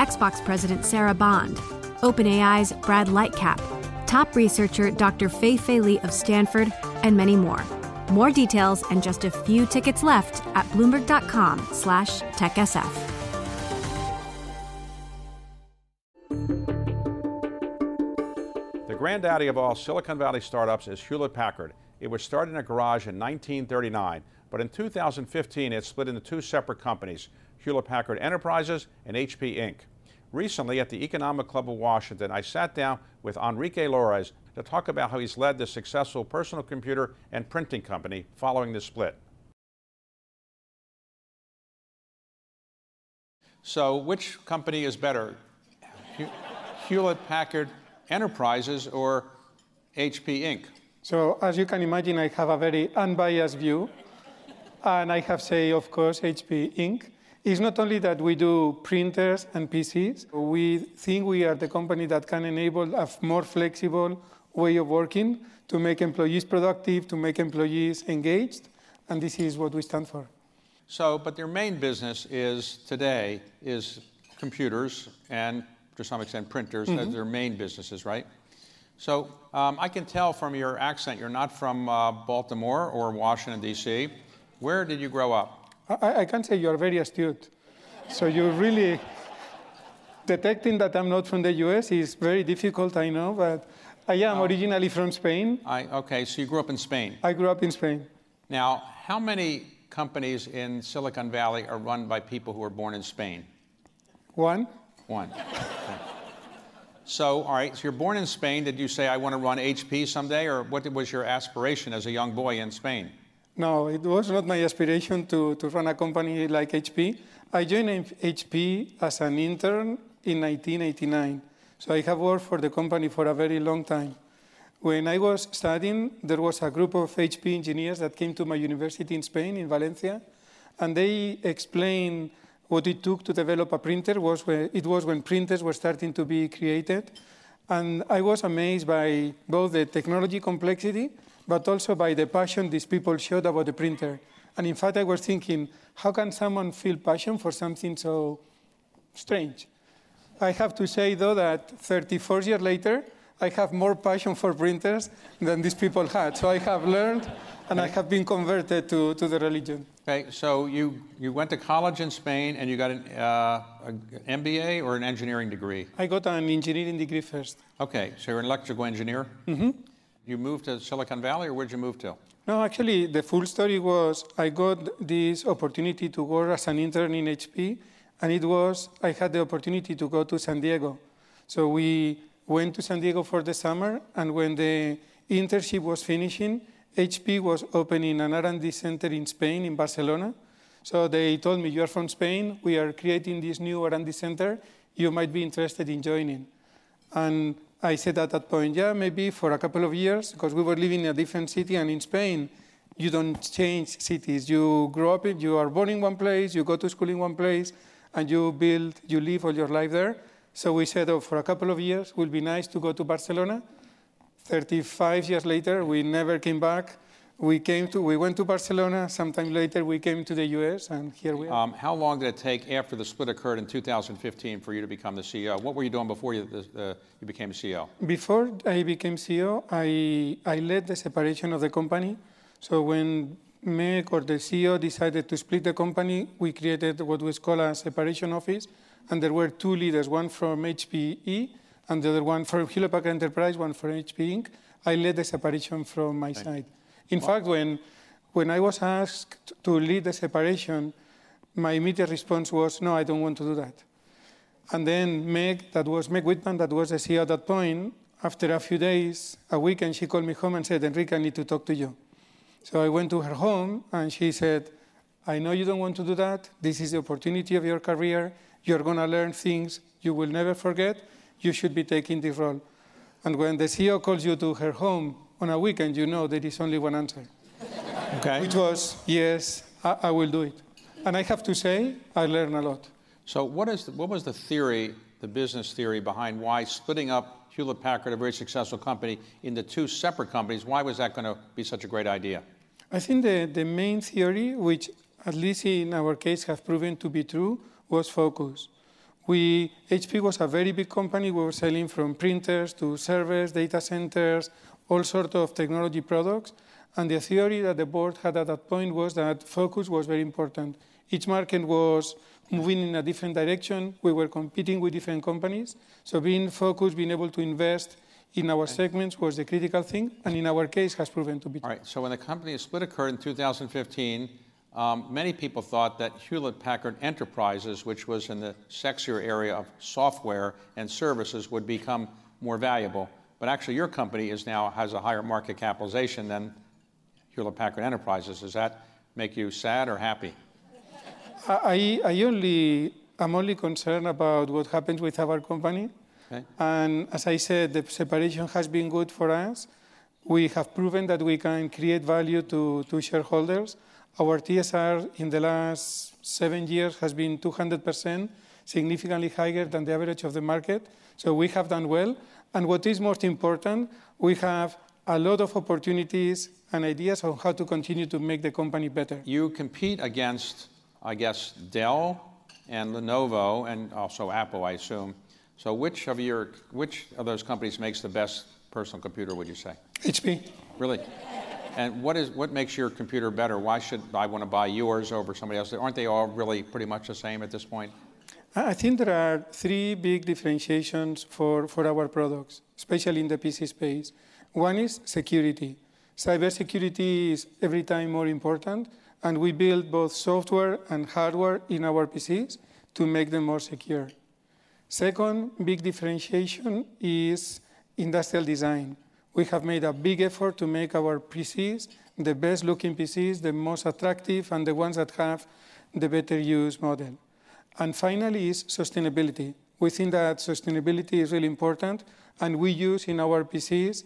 Xbox President Sarah Bond, OpenAI's Brad Lightcap, top researcher Dr. Fei Fei Li of Stanford, and many more. More details and just a few tickets left at bloomberg.com slash techsf. The granddaddy of all Silicon Valley startups is Hewlett Packard. It was started in a garage in 1939, but in 2015 it split into two separate companies, Hewlett Packard Enterprises and HP Inc. Recently, at the Economic Club of Washington, I sat down with Enrique Lores to talk about how he's led the successful personal computer and printing company following the split. So, which company is better, Hewlett Packard Enterprises or HP Inc.? So, as you can imagine, I have a very unbiased view. And I have say, of course, HP Inc. It's not only that we do printers and PCs, we think we are the company that can enable a more flexible way of working to make employees productive, to make employees engaged, and this is what we stand for. So, but your main business is today is computers and to some extent printers mm-hmm. as their main businesses, right? So um, I can tell from your accent you're not from uh, Baltimore or Washington, D.C. Where did you grow up? I, I can say you're very astute. So you're really detecting that I'm not from the US is very difficult, I know, but I am oh. originally from Spain. I, okay, so you grew up in Spain. I grew up in Spain. Now, how many companies in Silicon Valley are run by people who were born in Spain? One. One. So, all right, so you're born in Spain. Did you say, I want to run HP someday? Or what was your aspiration as a young boy in Spain? No, it was not my aspiration to, to run a company like HP. I joined HP as an intern in 1989. So I have worked for the company for a very long time. When I was studying, there was a group of HP engineers that came to my university in Spain, in Valencia, and they explained what it took to develop a printer. Was it was when printers were starting to be created. And I was amazed by both the technology complexity but also by the passion these people showed about the printer. And in fact, I was thinking, how can someone feel passion for something so strange? I have to say, though, that 34 years later, I have more passion for printers than these people had. So I have learned and I have been converted to, to the religion. Okay, so you, you went to college in Spain and you got an, uh, an MBA or an engineering degree? I got an engineering degree first. Okay, so you're an electrical engineer? Mm-hmm. You moved to Silicon Valley, or where'd you move to? No, actually, the full story was I got this opportunity to work as an intern in HP, and it was I had the opportunity to go to San Diego. So we went to San Diego for the summer, and when the internship was finishing, HP was opening an R&D center in Spain, in Barcelona. So they told me, you are from Spain, we are creating this new R&D center, you might be interested in joining. And I said at that point, yeah, maybe for a couple of years, because we were living in a different city, and in Spain, you don't change cities. You grow up, in, you are born in one place, you go to school in one place, and you build, you live all your life there. So we said, oh, for a couple of years, it would be nice to go to Barcelona. 35 years later, we never came back we came to we went to Barcelona. Sometime later, we came to the U.S. and here we are. Um, how long did it take after the split occurred in 2015 for you to become the CEO? What were you doing before you, uh, you became CEO? Before I became CEO, I I led the separation of the company. So when Meg or the CEO decided to split the company, we created what was called a separation office, and there were two leaders, one from HPE and the other one from Hewlett Packard Enterprise, one from HP Inc. I led the separation from my side. In fact, when, when I was asked to lead the separation, my immediate response was, no, I don't want to do that. And then Meg, that was Meg Whitman, that was the CEO at that point, after a few days, a week, and she called me home and said, Enrique, I need to talk to you. So I went to her home and she said, I know you don't want to do that. This is the opportunity of your career. you're going to learn things you will never forget. You should be taking this role. And when the CEO calls you to her home on a weekend, you know there is only one answer. Okay. Which was, yes, I, I will do it. And I have to say, I learned a lot. So what, is the, what was the theory, the business theory behind why splitting up Hewlett Packard, a very successful company, into two separate companies, why was that going to be such a great idea? I think the, the main theory, which at least in our case has proven to be true, was focus. We, HP was a very big company. We were selling from printers to servers, data centers, all sorts of technology products. And the theory that the board had at that point was that focus was very important. Each market was moving in a different direction. We were competing with different companies. So being focused, being able to invest in our segments was the critical thing, and in our case has proven to be true. All right, so when the company split occurred in 2015, um, many people thought that Hewlett Packard Enterprises, which was in the sexier area of software and services, would become more valuable. But actually, your company is now has a higher market capitalization than Hewlett Packard Enterprises. Does that make you sad or happy? I, I only, I'm only concerned about what happens with our company. Okay. And as I said, the separation has been good for us. We have proven that we can create value to, to shareholders. Our TSR in the last seven years has been 200%, significantly higher than the average of the market. So we have done well. And what is most important, we have a lot of opportunities and ideas on how to continue to make the company better. You compete against, I guess, Dell and Lenovo and also Apple, I assume. So which of your which of those companies makes the best personal computer, would you say? HP. Really? And what is what makes your computer better? Why should I want to buy yours over somebody else? Aren't they all really pretty much the same at this point? I think there are three big differentiations for, for our products, especially in the PC space. One is security. Cybersecurity is every time more important, and we build both software and hardware in our PCs to make them more secure. Second big differentiation is industrial design. We have made a big effort to make our PCs the best looking PCs, the most attractive, and the ones that have the better use model. And finally is sustainability. We think that sustainability is really important, and we use in our PCs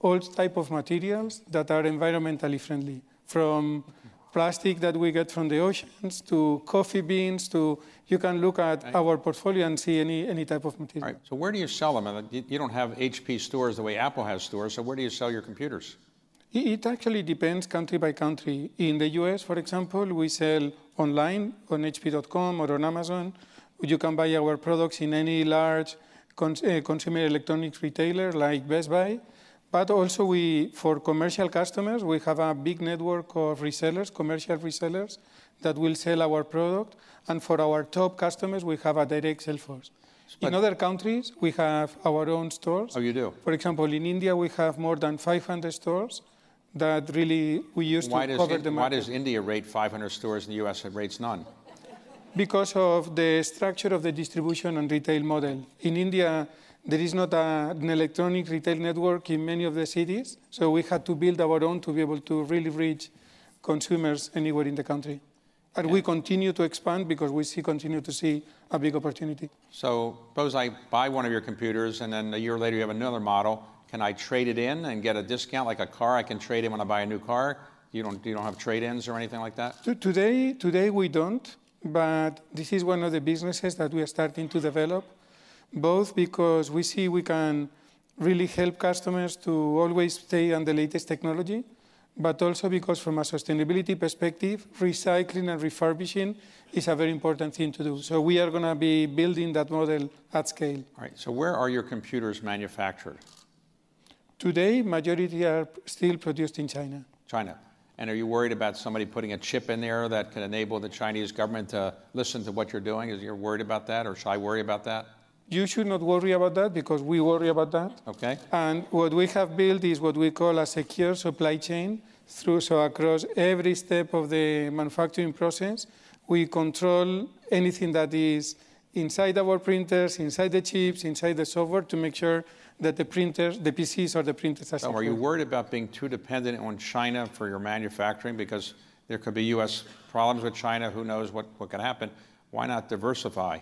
all type of materials that are environmentally friendly, from plastic that we get from the oceans to coffee beans to you can look at right. our portfolio and see any, any type of material. All right. So where do you sell them? You don't have HP stores the way Apple has stores. So where do you sell your computers? It actually depends country by country. In the US, for example, we sell online on HP.com or on Amazon. You can buy our products in any large cons- uh, consumer electronics retailer like Best Buy. But also we, for commercial customers, we have a big network of resellers, commercial resellers, that will sell our product. And for our top customers, we have a direct sales force. But in other countries, we have our own stores. Oh, you do? For example, in India, we have more than 500 stores that really we use why to cover in, the market. Why does India rate 500 stores and the U.S. rates none? Because of the structure of the distribution and retail model. In India, there is not a, an electronic retail network in many of the cities, so we had to build our own to be able to really reach consumers anywhere in the country. And yeah. we continue to expand because we see continue to see a big opportunity. So suppose I buy one of your computers and then a year later you have another model. Can I trade it in and get a discount like a car? I can trade in when I buy a new car. You don't you don't have trade-ins or anything like that? Today today we don't, but this is one of the businesses that we are starting to develop both because we see we can really help customers to always stay on the latest technology, but also because from a sustainability perspective, recycling and refurbishing is a very important thing to do. So we are going to be building that model at scale. All right. So where are your computers manufactured? Today, majority are still produced in China. China. And are you worried about somebody putting a chip in there that can enable the Chinese government to listen to what you're doing? Is you worried about that, or should I worry about that? You should not worry about that because we worry about that. Okay. And what we have built is what we call a secure supply chain through so across every step of the manufacturing process, we control anything that is inside our printers, inside the chips, inside the software to make sure that the printers, the PCs or the printers are so Are you worried about being too dependent on China for your manufacturing? Because there could be U.S. problems with China. Who knows what, what can happen? Why not diversify?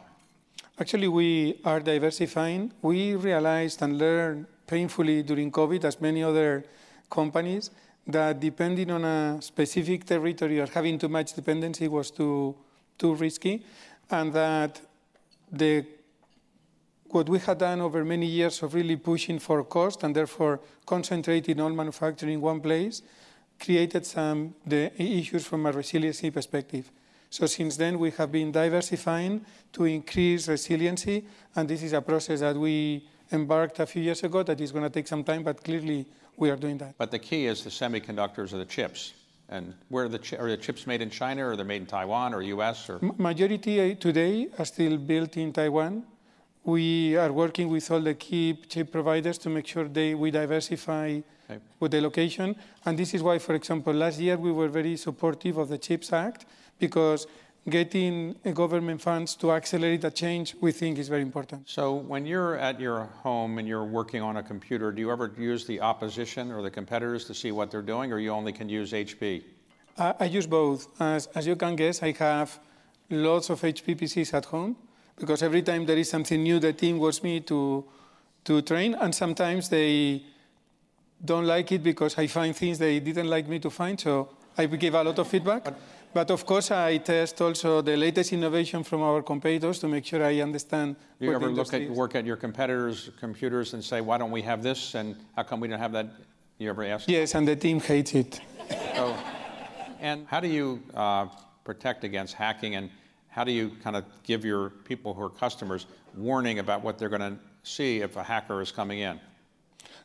Actually, we are diversifying. We realized and learned painfully during COVID, as many other companies, that depending on a specific territory or having too much dependency was too, too risky, and that the, what we had done over many years of really pushing for cost and therefore concentrating all manufacturing in one place created some the issues from a resiliency perspective. So since then, we have been diversifying to increase resiliency, and this is a process that we embarked a few years ago that is going to take some time, but clearly we are doing that. But the key is the semiconductors or the chips. And where are the, chi- are the chips made in China or they're made in Taiwan or US or? Majority uh, today are still built in Taiwan. We are working with all the key chip providers to make sure they, we diversify Okay. with the location. And this is why, for example, last year we were very supportive of the CHIPS Act because getting uh, government funds to accelerate the change we think is very important. So when you're at your home and you're working on a computer, do you ever use the opposition or the competitors to see what they're doing or you only can use HP? I, I use both. As, as you can guess, I have lots of HP PCs at home because every time there is something new, the team wants me to, to train, and sometimes they don't like it because I find things they didn't like me to find, so I give a lot of feedback. But of course, I test also the latest innovation from our competitors to make sure I understand. Do you ever look at work at your competitors' computers and say, why don't we have this and how come we don't have that? You ever ask? Yes, and the team hates it. So, and how do you uh, protect against hacking and how do you kind of give your people who are customers warning about what they're going to see if a hacker is coming in?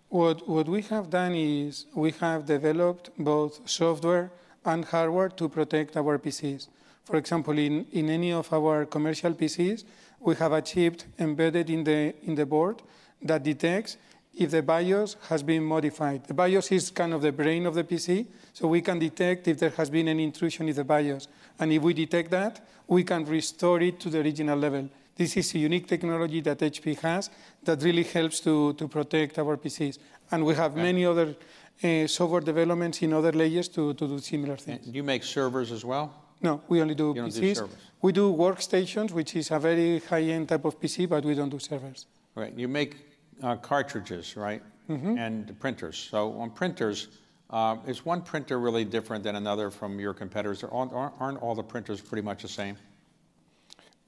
What, what we have done is we have developed both software and hardware to protect our PCs. For example, in, in any of our commercial PCs, we have a chip embedded in the, in the board that detects if the BIOS has been modified. The BIOS is kind of the brain of the PC, so we can detect if there has been any intrusion in the BIOS. And if we detect that, we can restore it to the original level. This is a unique technology that HP has that really helps to, to protect our PCs. And we have many other uh, software developments in other layers to, to do similar things. Do you make servers as well? No, we only do You don't do PCs. we do workstations, which is a very high-end type of PC, but we don't do servers. Right. You make uh, cartridges, right? And printers. So on printers, uh, is one printer really different than another from your competitors? Aren't, aren't all the printers pretty much the same?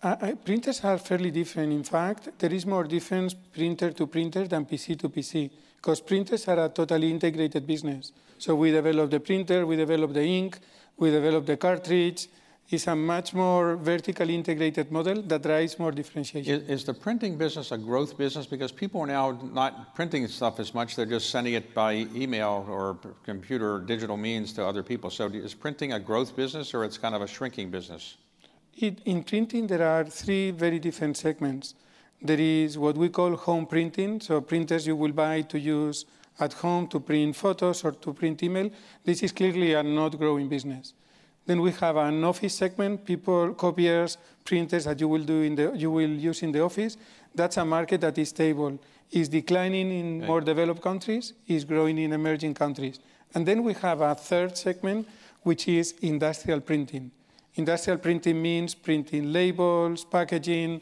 Uh, uh, printers are fairly different. In fact, there is more difference printer to printer than PC to PC because printers are a totally integrated business. So we develop the printer, we develop the ink, we develop the cartridge. It's a much more vertically integrated model that drives more differentiation. Is, is the printing business a growth business? Because people are now not printing stuff as much, they're just sending it by email or computer or digital means to other people. So is printing a growth business or it's kind of a shrinking business? It, in printing, there are three very different segments. There is what we call home printing, so printers you will buy to use at home to print photos or to print email. This is clearly a not growing business. Then we have an office segment, people, copiers, printers that you will do in the you will use in the office. That's a market that is stable, is declining in more developed countries, is growing in emerging countries. And then we have a third segment, which is industrial printing. Industrial printing means printing labels, packaging,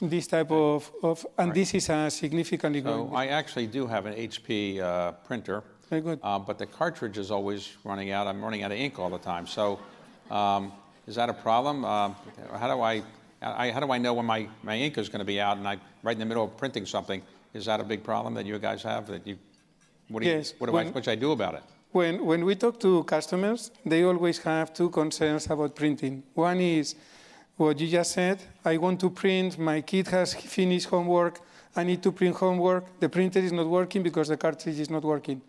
this type of, of and this is a significantly growing. So I actually do have an HP uh, printer. Very good. Uh, but the cartridge is always running out. I'm running out of ink all the time. So um, is that a problem? Um how do I, I, how do I know when my, my ink is going to be out and I right in the middle of printing something? Is that a big problem that you guys have? That you, what do you, Yes, what do I, what should I do about it? When, when we talk to customers, they always have two concerns about printing. One is what you just said I want to print, my kid has finished homework, I need to print homework, the printer is not working because the cartridge is not working.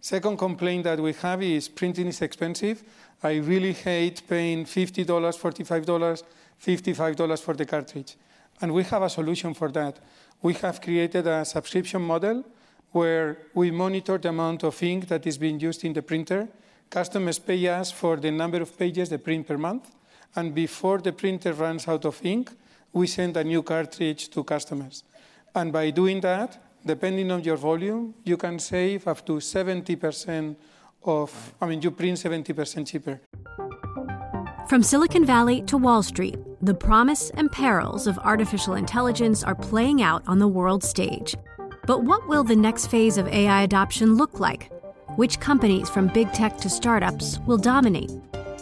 Second complaint that we have is printing is expensive. I really hate paying $50, $45, $55 for the cartridge. And we have a solution for that. We have created a subscription model where we monitor the amount of ink that is being used in the printer. Customers pay us for the number of pages they print per month. And before the printer runs out of ink, we send a new cartridge to customers. And by doing that, depending on your volume, you can save up to 70% of, I mean, you print 70% cheaper. From Silicon Valley to Wall Street, the promise and perils of artificial intelligence are playing out on the world stage. But what will the next phase of AI adoption look like? Which companies, from big tech to startups, will dominate?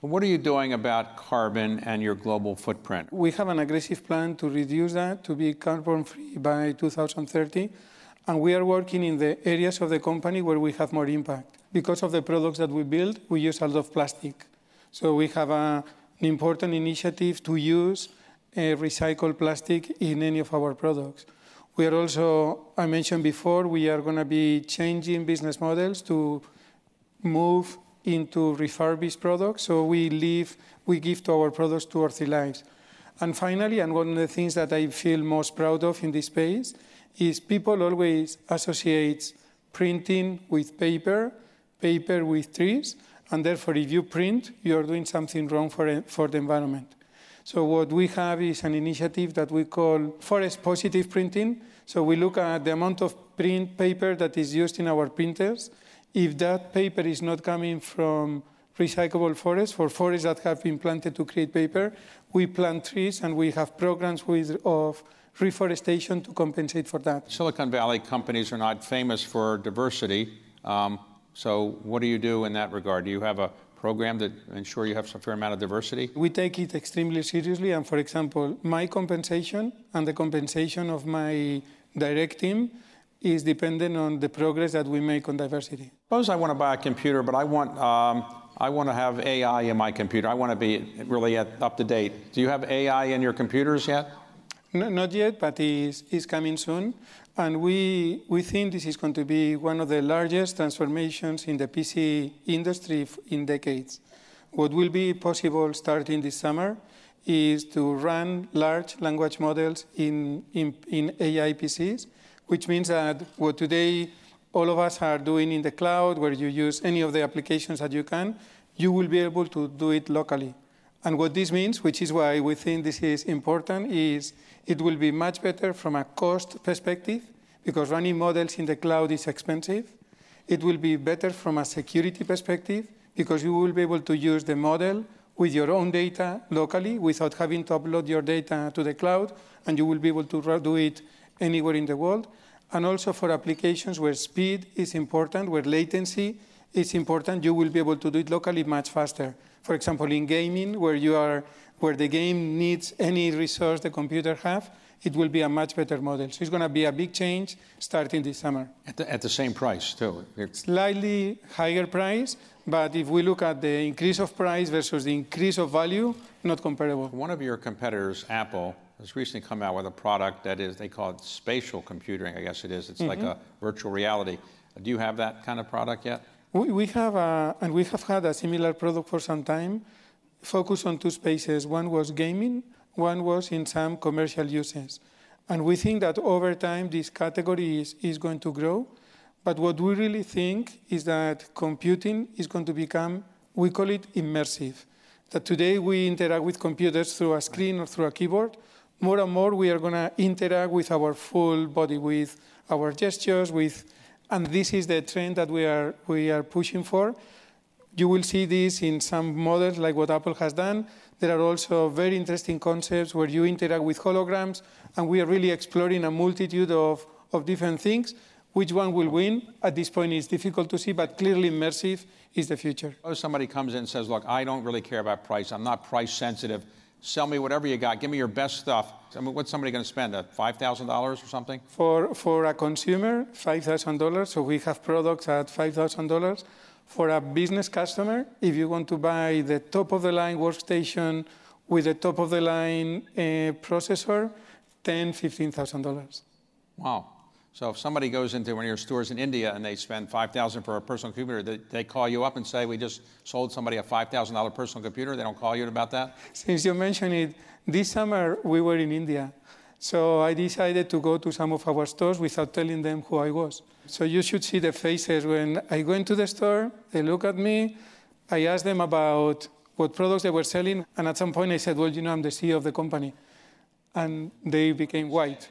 What are you doing about carbon and your global footprint? We have an aggressive plan to reduce that to be carbon free by 2030. And we are working in the areas of the company where we have more impact. Because of the products that we build, we use a lot of plastic. So we have a, an important initiative to use uh, recycled plastic in any of our products. We are also, I mentioned before, we are going to be changing business models to move into refurbished products. So we give to our products two or three lives. And finally, and one of the things that I feel most proud of in this space is people always associate printing with paper, paper with trees, and therefore if you print, you're doing something wrong for, for the environment. So what we have is an initiative that we call forest positive printing. So we look at the amount of print paper that is used in our printers, if that paper is not coming from recyclable forests, for forests that have been planted to create paper, we plant trees and we have programs with, of reforestation to compensate for that. Silicon Valley companies are not famous for diversity. Um, so what do you do in that regard? Do you have a program that ensure you have a fair amount of diversity? We take it extremely seriously. And for example, my compensation and the compensation of my direct team is dependent on the progress that we make on diversity. Suppose I want to buy a computer, but I want um, I want to have AI in my computer. I want to be really at, up to date. Do you have AI in your computers yet? No, not yet, but it's, it's coming soon. And we, we think this is going to be one of the largest transformations in the PC industry in decades. What will be possible starting this summer is to run large language models in, in, in AI PCs which means that what today all of us are doing in the cloud, where you use any of the applications that you can, you will be able to do it locally. And what this means, which is why we think this is important, is it will be much better from a cost perspective, because running models in the cloud is expensive. It will be better from a security perspective, because you will be able to use the model with your own data locally without having to upload your data to the cloud, and you will be able to do it anywhere in the world and also for applications where speed is important, where latency is important, you will be able to do it locally much faster. For example, in gaming, where you are, where the game needs any resource the computer have, it will be a much better model. So it's going to be a big change starting this summer. At the, at the same price, too? Slightly higher price, but if we look at the increase of price versus the increase of value, not comparable. One of your competitors, Apple, has recently come out with a product that is, they call it spatial computing, I guess it is. It's mm-hmm. like a virtual reality. Do you have that kind of product yet? We, we have, a, and we have had a similar product for some time, focused on two spaces. One was gaming, one was in some commercial uses. And we think that over time, this category is, is going to grow. But what we really think is that computing is going to become, we call it immersive. That today we interact with computers through a screen or through a keyboard, more and more we are going to interact with our full body, with our gestures, with, and this is the trend that we are, we are pushing for. You will see this in some models like what Apple has done. There are also very interesting concepts where you interact with holograms, and we are really exploring a multitude of, of different things. Which one will win at this point is difficult to see, but clearly immersive is the future. Somebody comes in and says, Look, I don't really care about price. I'm not price sensitive sell me whatever you got. Give me your best stuff. I mean, what's somebody going to spend? $5,000 or something? For, for a consumer, $5,000. So we have products at $5,000. For a business customer, if you want to buy the top of the line workstation with the top of the line uh, processor, $10,000, $15,000. Wow. So if somebody goes into one of your stores in India and they spend 5000 for a personal computer, they, they call you up and say, we just sold somebody a $5,000 personal computer. They don't call you about that? Since you mentioned it, this summer we were in India. So I decided to go to some of our stores without telling them who I was. So you should see the faces when I go into the store, they look at me, I ask them about what products they were selling, and at some point I said, well, you know, I'm the CEO of the company. And they became white.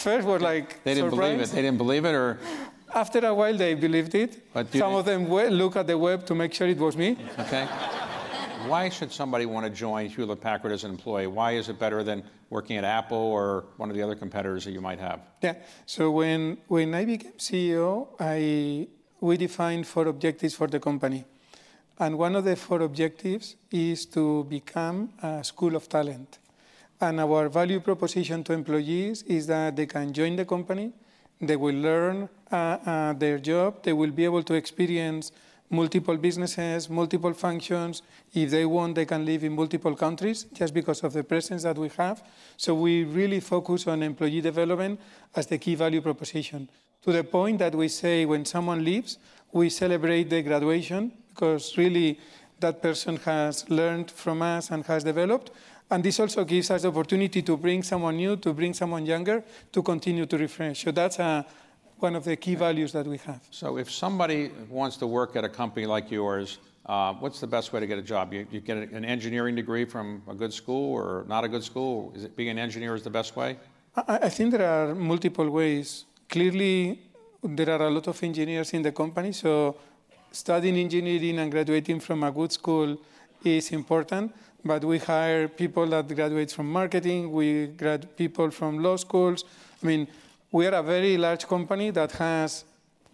First were like They didn't surprised. believe it. They didn't believe it or? After a while, they believed it. But Some of them look at the web to make sure it was me. Okay. Why should somebody want to join Hewlett Packard as an employee? Why is it better than working at Apple or one of the other competitors that you might have? Yeah. So when, when I became CEO, I, we defined four objectives for the company. And one of the four objectives is to become a school of talent. And our value proposition to employees is that they can join the company, they will learn uh, uh, their job, they will be able to experience multiple businesses, multiple functions. If they want, they can live in multiple countries just because of the presence that we have. So we really focus on employee development as the key value proposition. To the point that we say when someone leaves, we celebrate the graduation because really that person has learned from us and has developed. And this also gives us the opportunity to bring someone new, to bring someone younger, to continue to refresh. So that's uh, one of the key values that we have. So if somebody wants to work at a company like yours, uh, what's the best way to get a job? You, you get an engineering degree from a good school or not a good school? Is it being an engineer is the best way? I, I think there are multiple ways. Clearly, there are a lot of engineers in the company, so studying engineering and graduating from a good school is important. But we hire people that graduate from marketing, we grad people from law schools. I mean, we are a very large company that has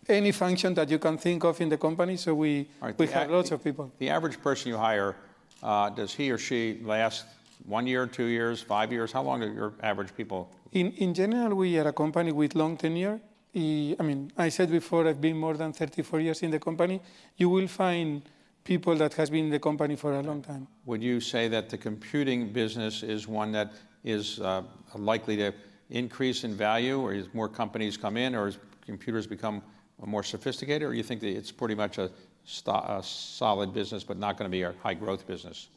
any function that you can think of in the company, so we, right, we have lots of people. The average person you hire, uh, does he or she last one year, two years, five years? How long are your average people? In, in general, we are a company with long tenure. I mean, I said before, I've been more than 34 years in the company. You will find people that has been in the company for a long time. Would you say that the computing business is one that is uh, likely to increase in value, or as more companies come in, or as computers become more sophisticated, or you think that it's pretty much a, a solid business, but not going to be a high growth business?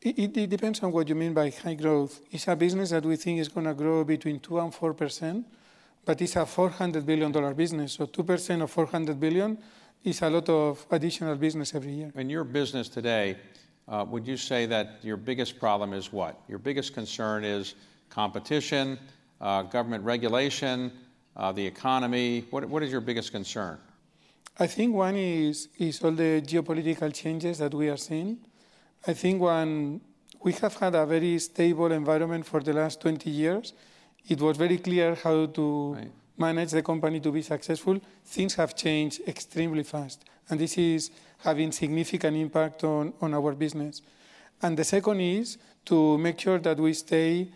It, it, depends on what you mean by high growth. It's a business that we think is going to grow between 2 and 4 percent, but it's a 400 billion dollar business. So 2 percent of 400 billion is a lot of additional business every year. In your business today, uh, would you say that your biggest problem is what? Your biggest concern is competition, uh, government regulation, uh, the economy. What, what is your biggest concern? I think one is, is all the geopolitical changes that we are seeing. I think one, we have had a very stable environment for the last 20 years. It was very clear how to Right. Manage the company to be successful. Things have changed extremely fast, and this is having significant impact on, on our business. And the second is to make sure that we stay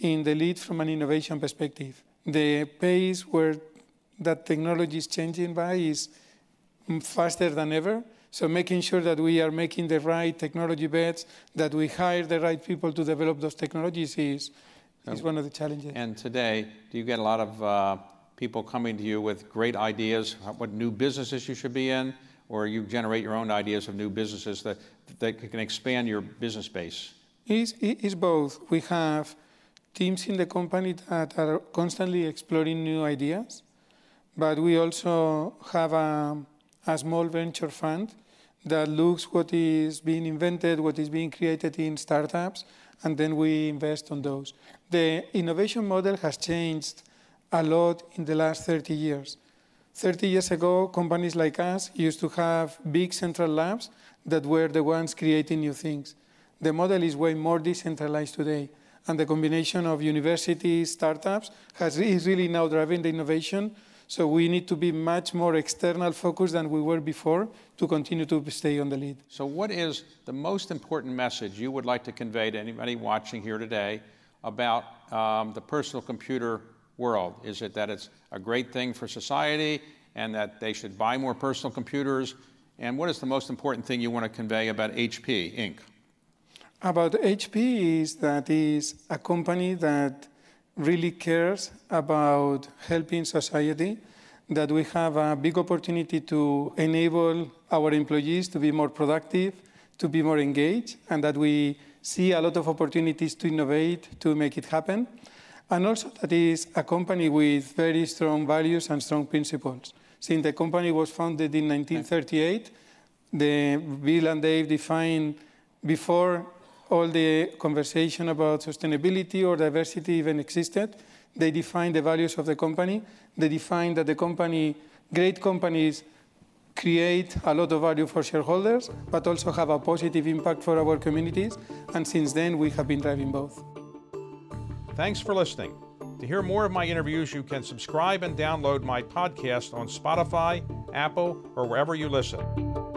in the lead from an innovation perspective. The pace where that technology is changing by is faster than ever. So making sure that we are making the right technology bets, that we hire the right people to develop those technologies is, is one of the challenges. And today, do you get a lot of uh, people coming to you with great ideas, what new businesses you should be in, or you generate your own ideas of new businesses that, that can expand your business base? It's, it's both. We have teams in the company that are constantly exploring new ideas, but we also have a, a small venture fund that looks what is being invented, what is being created in startups, and then we invest on those. The innovation model has changed a lot in the last 30 years. 30 years ago, companies like us used to have big central labs that were the ones creating new things. The model is way more decentralized today, and the combination of universities, startups, has, is really now driving the innovation. So we need to be much more external focused than we were before to continue to stay on the lead. So, what is the most important message you would like to convey to anybody watching here today about um, the personal computer world? Is it that it's a great thing for society and that they should buy more personal computers? And what is the most important thing you want to convey about HP Inc.? About HP is that is a company that really cares about helping society, that we have a big opportunity to enable our employees to be more productive, to be more engaged, and that we see a lot of opportunities to innovate to make it happen. And also that is a company with very strong values and strong principles. Since the company was founded in 1938, the Bill and Dave defined before all the conversation about sustainability or diversity even existed. They defined the values of the company. They defined that the company, great companies, create a lot of value for shareholders, but also have a positive impact for our communities. And since then, we have been driving both. Thanks for listening. To hear more of my interviews, you can subscribe and download my podcast on Spotify, Apple, or wherever you listen.